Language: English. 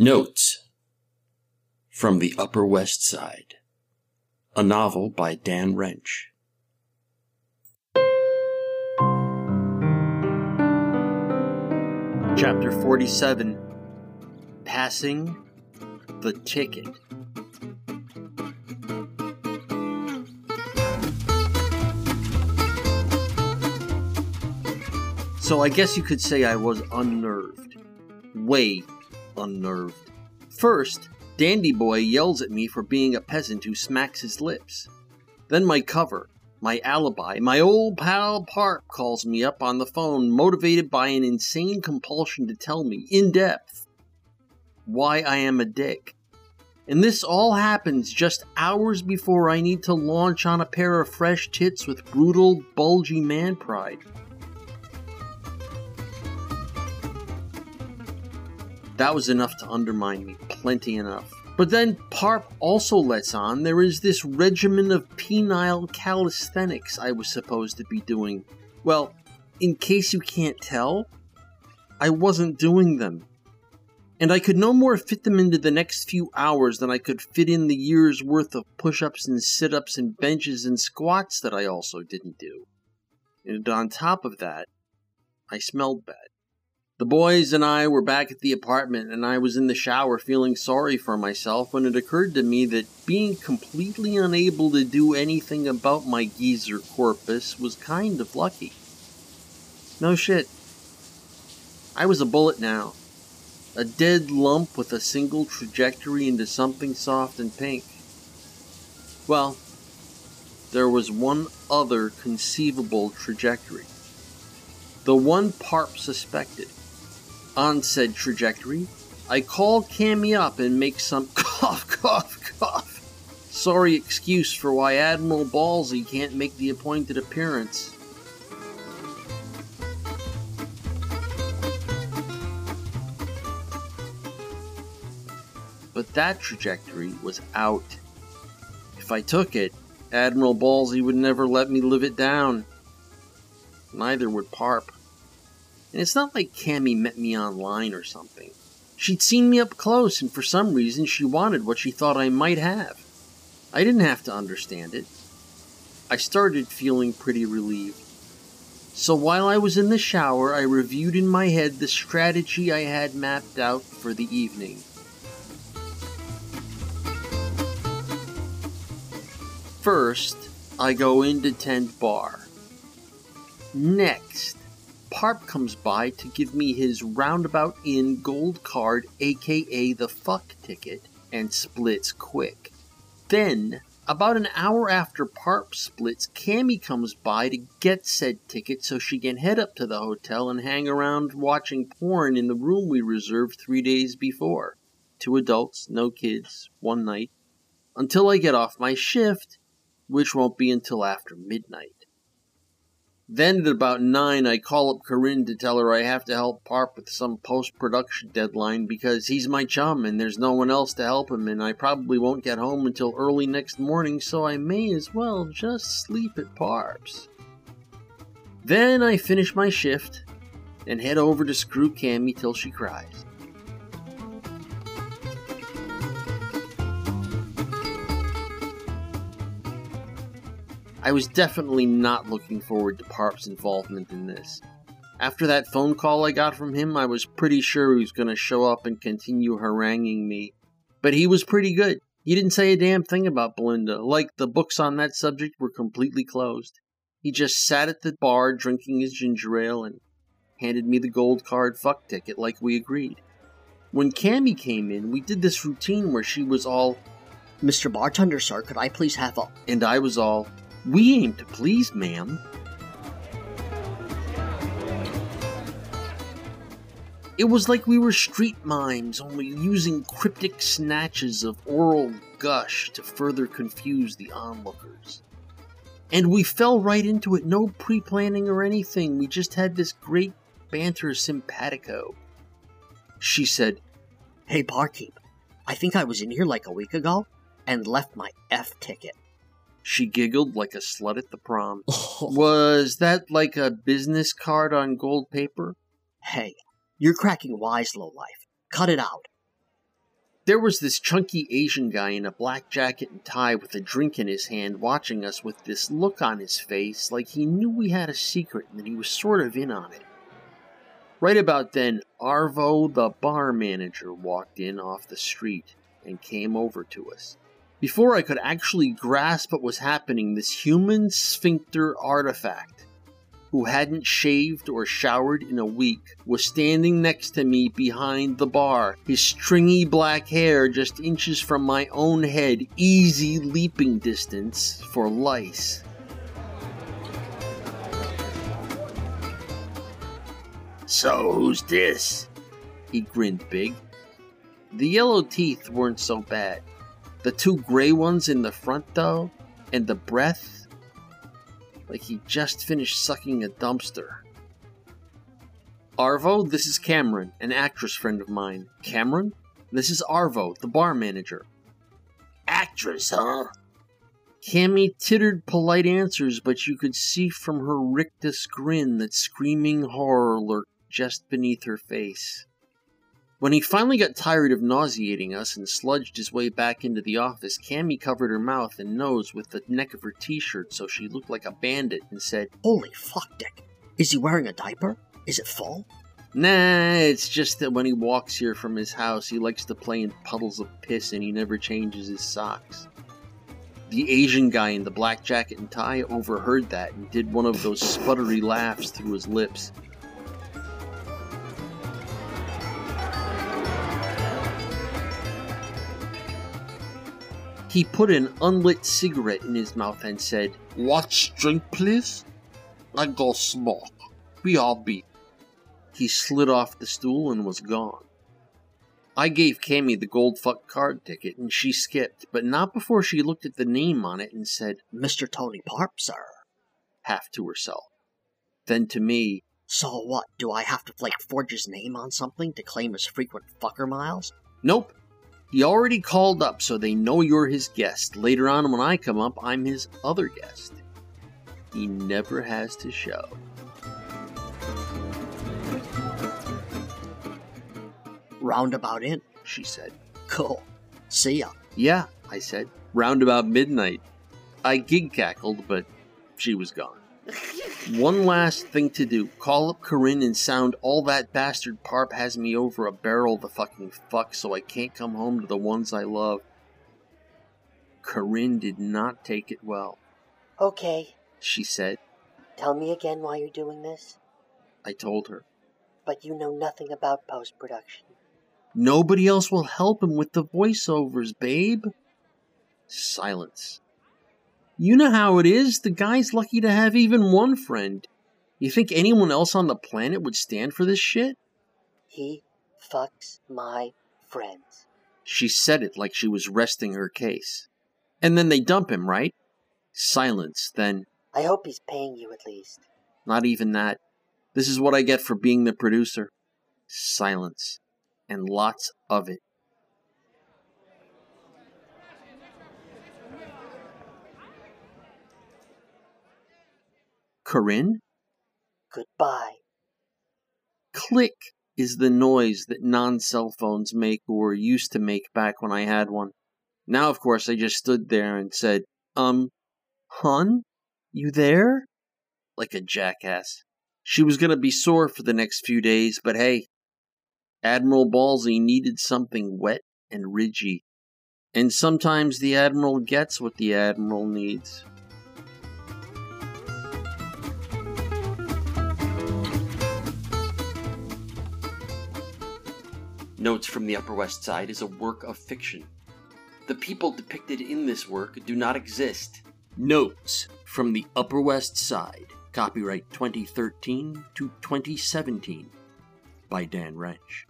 Notes from the Upper West Side, a novel by Dan Wrench. Chapter 47 Passing the Ticket. So I guess you could say I was unnerved. Way unnerved. First, Dandy Boy yells at me for being a peasant who smacks his lips. Then my cover, my alibi, my old pal Parp calls me up on the phone, motivated by an insane compulsion to tell me, in depth, why I am a dick. And this all happens just hours before I need to launch on a pair of fresh tits with brutal, bulgy man pride. That was enough to undermine me, plenty enough. But then Parp also lets on there is this regimen of penile calisthenics I was supposed to be doing. Well, in case you can't tell, I wasn't doing them. And I could no more fit them into the next few hours than I could fit in the year's worth of push ups and sit ups and benches and squats that I also didn't do. And on top of that, I smelled bad. The boys and I were back at the apartment, and I was in the shower feeling sorry for myself when it occurred to me that being completely unable to do anything about my geezer corpus was kind of lucky. No shit. I was a bullet now. A dead lump with a single trajectory into something soft and pink. Well, there was one other conceivable trajectory. The one Parp suspected on said trajectory, I call Cammy up and make some cough, cough, cough. Sorry excuse for why Admiral Ballsy can't make the appointed appearance. But that trajectory was out. If I took it, Admiral Ballsy would never let me live it down. Neither would Parp. And it's not like Cammy met me online or something. She'd seen me up close, and for some reason she wanted what she thought I might have. I didn't have to understand it. I started feeling pretty relieved. So while I was in the shower, I reviewed in my head the strategy I had mapped out for the evening. First, I go into Tent bar. Next, Parp comes by to give me his roundabout in gold card, aka the fuck ticket, and splits quick. Then, about an hour after Parp splits, Cammy comes by to get said ticket so she can head up to the hotel and hang around watching porn in the room we reserved three days before. Two adults, no kids, one night. Until I get off my shift, which won't be until after midnight. Then at about 9, I call up Corinne to tell her I have to help Parp with some post production deadline because he's my chum and there's no one else to help him, and I probably won't get home until early next morning, so I may as well just sleep at Parp's. Then I finish my shift and head over to screw Cammy till she cries. I was definitely not looking forward to Parp's involvement in this. After that phone call I got from him, I was pretty sure he was going to show up and continue haranguing me. But he was pretty good. He didn't say a damn thing about Belinda, like the books on that subject were completely closed. He just sat at the bar drinking his ginger ale and handed me the gold card fuck ticket like we agreed. When Cammy came in, we did this routine where she was all, Mr. Bartender, sir, could I please have a. and I was all, we aim to please, ma'am. It was like we were street mimes, only using cryptic snatches of oral gush to further confuse the onlookers. And we fell right into it, no pre planning or anything. We just had this great banter simpatico. She said, Hey, barkeep, I think I was in here like a week ago and left my F ticket. She giggled like a slut at the prom. Was that like a business card on gold paper? Hey, you're cracking wise, lowlife. Cut it out. There was this chunky Asian guy in a black jacket and tie with a drink in his hand watching us with this look on his face like he knew we had a secret and that he was sort of in on it. Right about then, Arvo, the bar manager, walked in off the street and came over to us. Before I could actually grasp what was happening, this human sphincter artifact who hadn't shaved or showered in a week, was standing next to me behind the bar, his stringy black hair just inches from my own head, easy leaping distance for lice. So, who's this? He grinned big. The yellow teeth weren't so bad. The two gray ones in the front, though, and the breath like he just finished sucking a dumpster. Arvo, this is Cameron, an actress friend of mine. Cameron, this is Arvo, the bar manager. Actress, huh? Cammy tittered polite answers, but you could see from her rictus grin that screaming horror lurked just beneath her face. When he finally got tired of nauseating us and sludged his way back into the office, Cammy covered her mouth and nose with the neck of her t-shirt so she looked like a bandit and said, Holy fuck, Dick. Is he wearing a diaper? Is it full? Nah, it's just that when he walks here from his house, he likes to play in puddles of piss and he never changes his socks. The Asian guy in the black jacket and tie overheard that and did one of those sputtery laughs through his lips. He put an unlit cigarette in his mouth and said, Watch drink, please? I go smoke. BRB. He slid off the stool and was gone. I gave Cammy the gold fuck card ticket and she skipped, but not before she looked at the name on it and said, Mr. Tony Parp, sir. Half to herself. Then to me, So what, do I have to flake forge his name on something to claim his frequent fucker miles? Nope. He already called up, so they know you're his guest. Later on, when I come up, I'm his other guest. He never has to show. Roundabout in, she said. Cool. See ya. Yeah, I said. Round about midnight. I gig cackled, but she was gone. One last thing to do. Call up Corinne and sound all that bastard Parp has me over a barrel the fucking fuck so I can't come home to the ones I love. Corinne did not take it well. Okay, She said. tell me again why you're doing this. I told her. But you know nothing about post production. Nobody else will help him with the voiceovers, babe. Silence. You know how it is. The guy's lucky to have even one friend. You think anyone else on the planet would stand for this shit? He fucks my friends. She said it like she was resting her case. And then they dump him, right? Silence, then, I hope he's paying you at least. not even that. This is what I get for being the producer. Silence. And lots of it. Corinne? Goodbye. Click is the noise that non cell phones make or used to make back when I had one. Now, of course, I just stood there and said, Um, hon, You there? Like a jackass. She was gonna be sore for the next few days, but hey, Admiral Ballsy needed something wet and ridgy. And sometimes the Admiral gets what the Admiral needs. Notes from the Upper West Side is a work of fiction. The people depicted in this work do not exist. Notes from the Upper West Side, copyright 2013 to 2017 by Dan Wrench.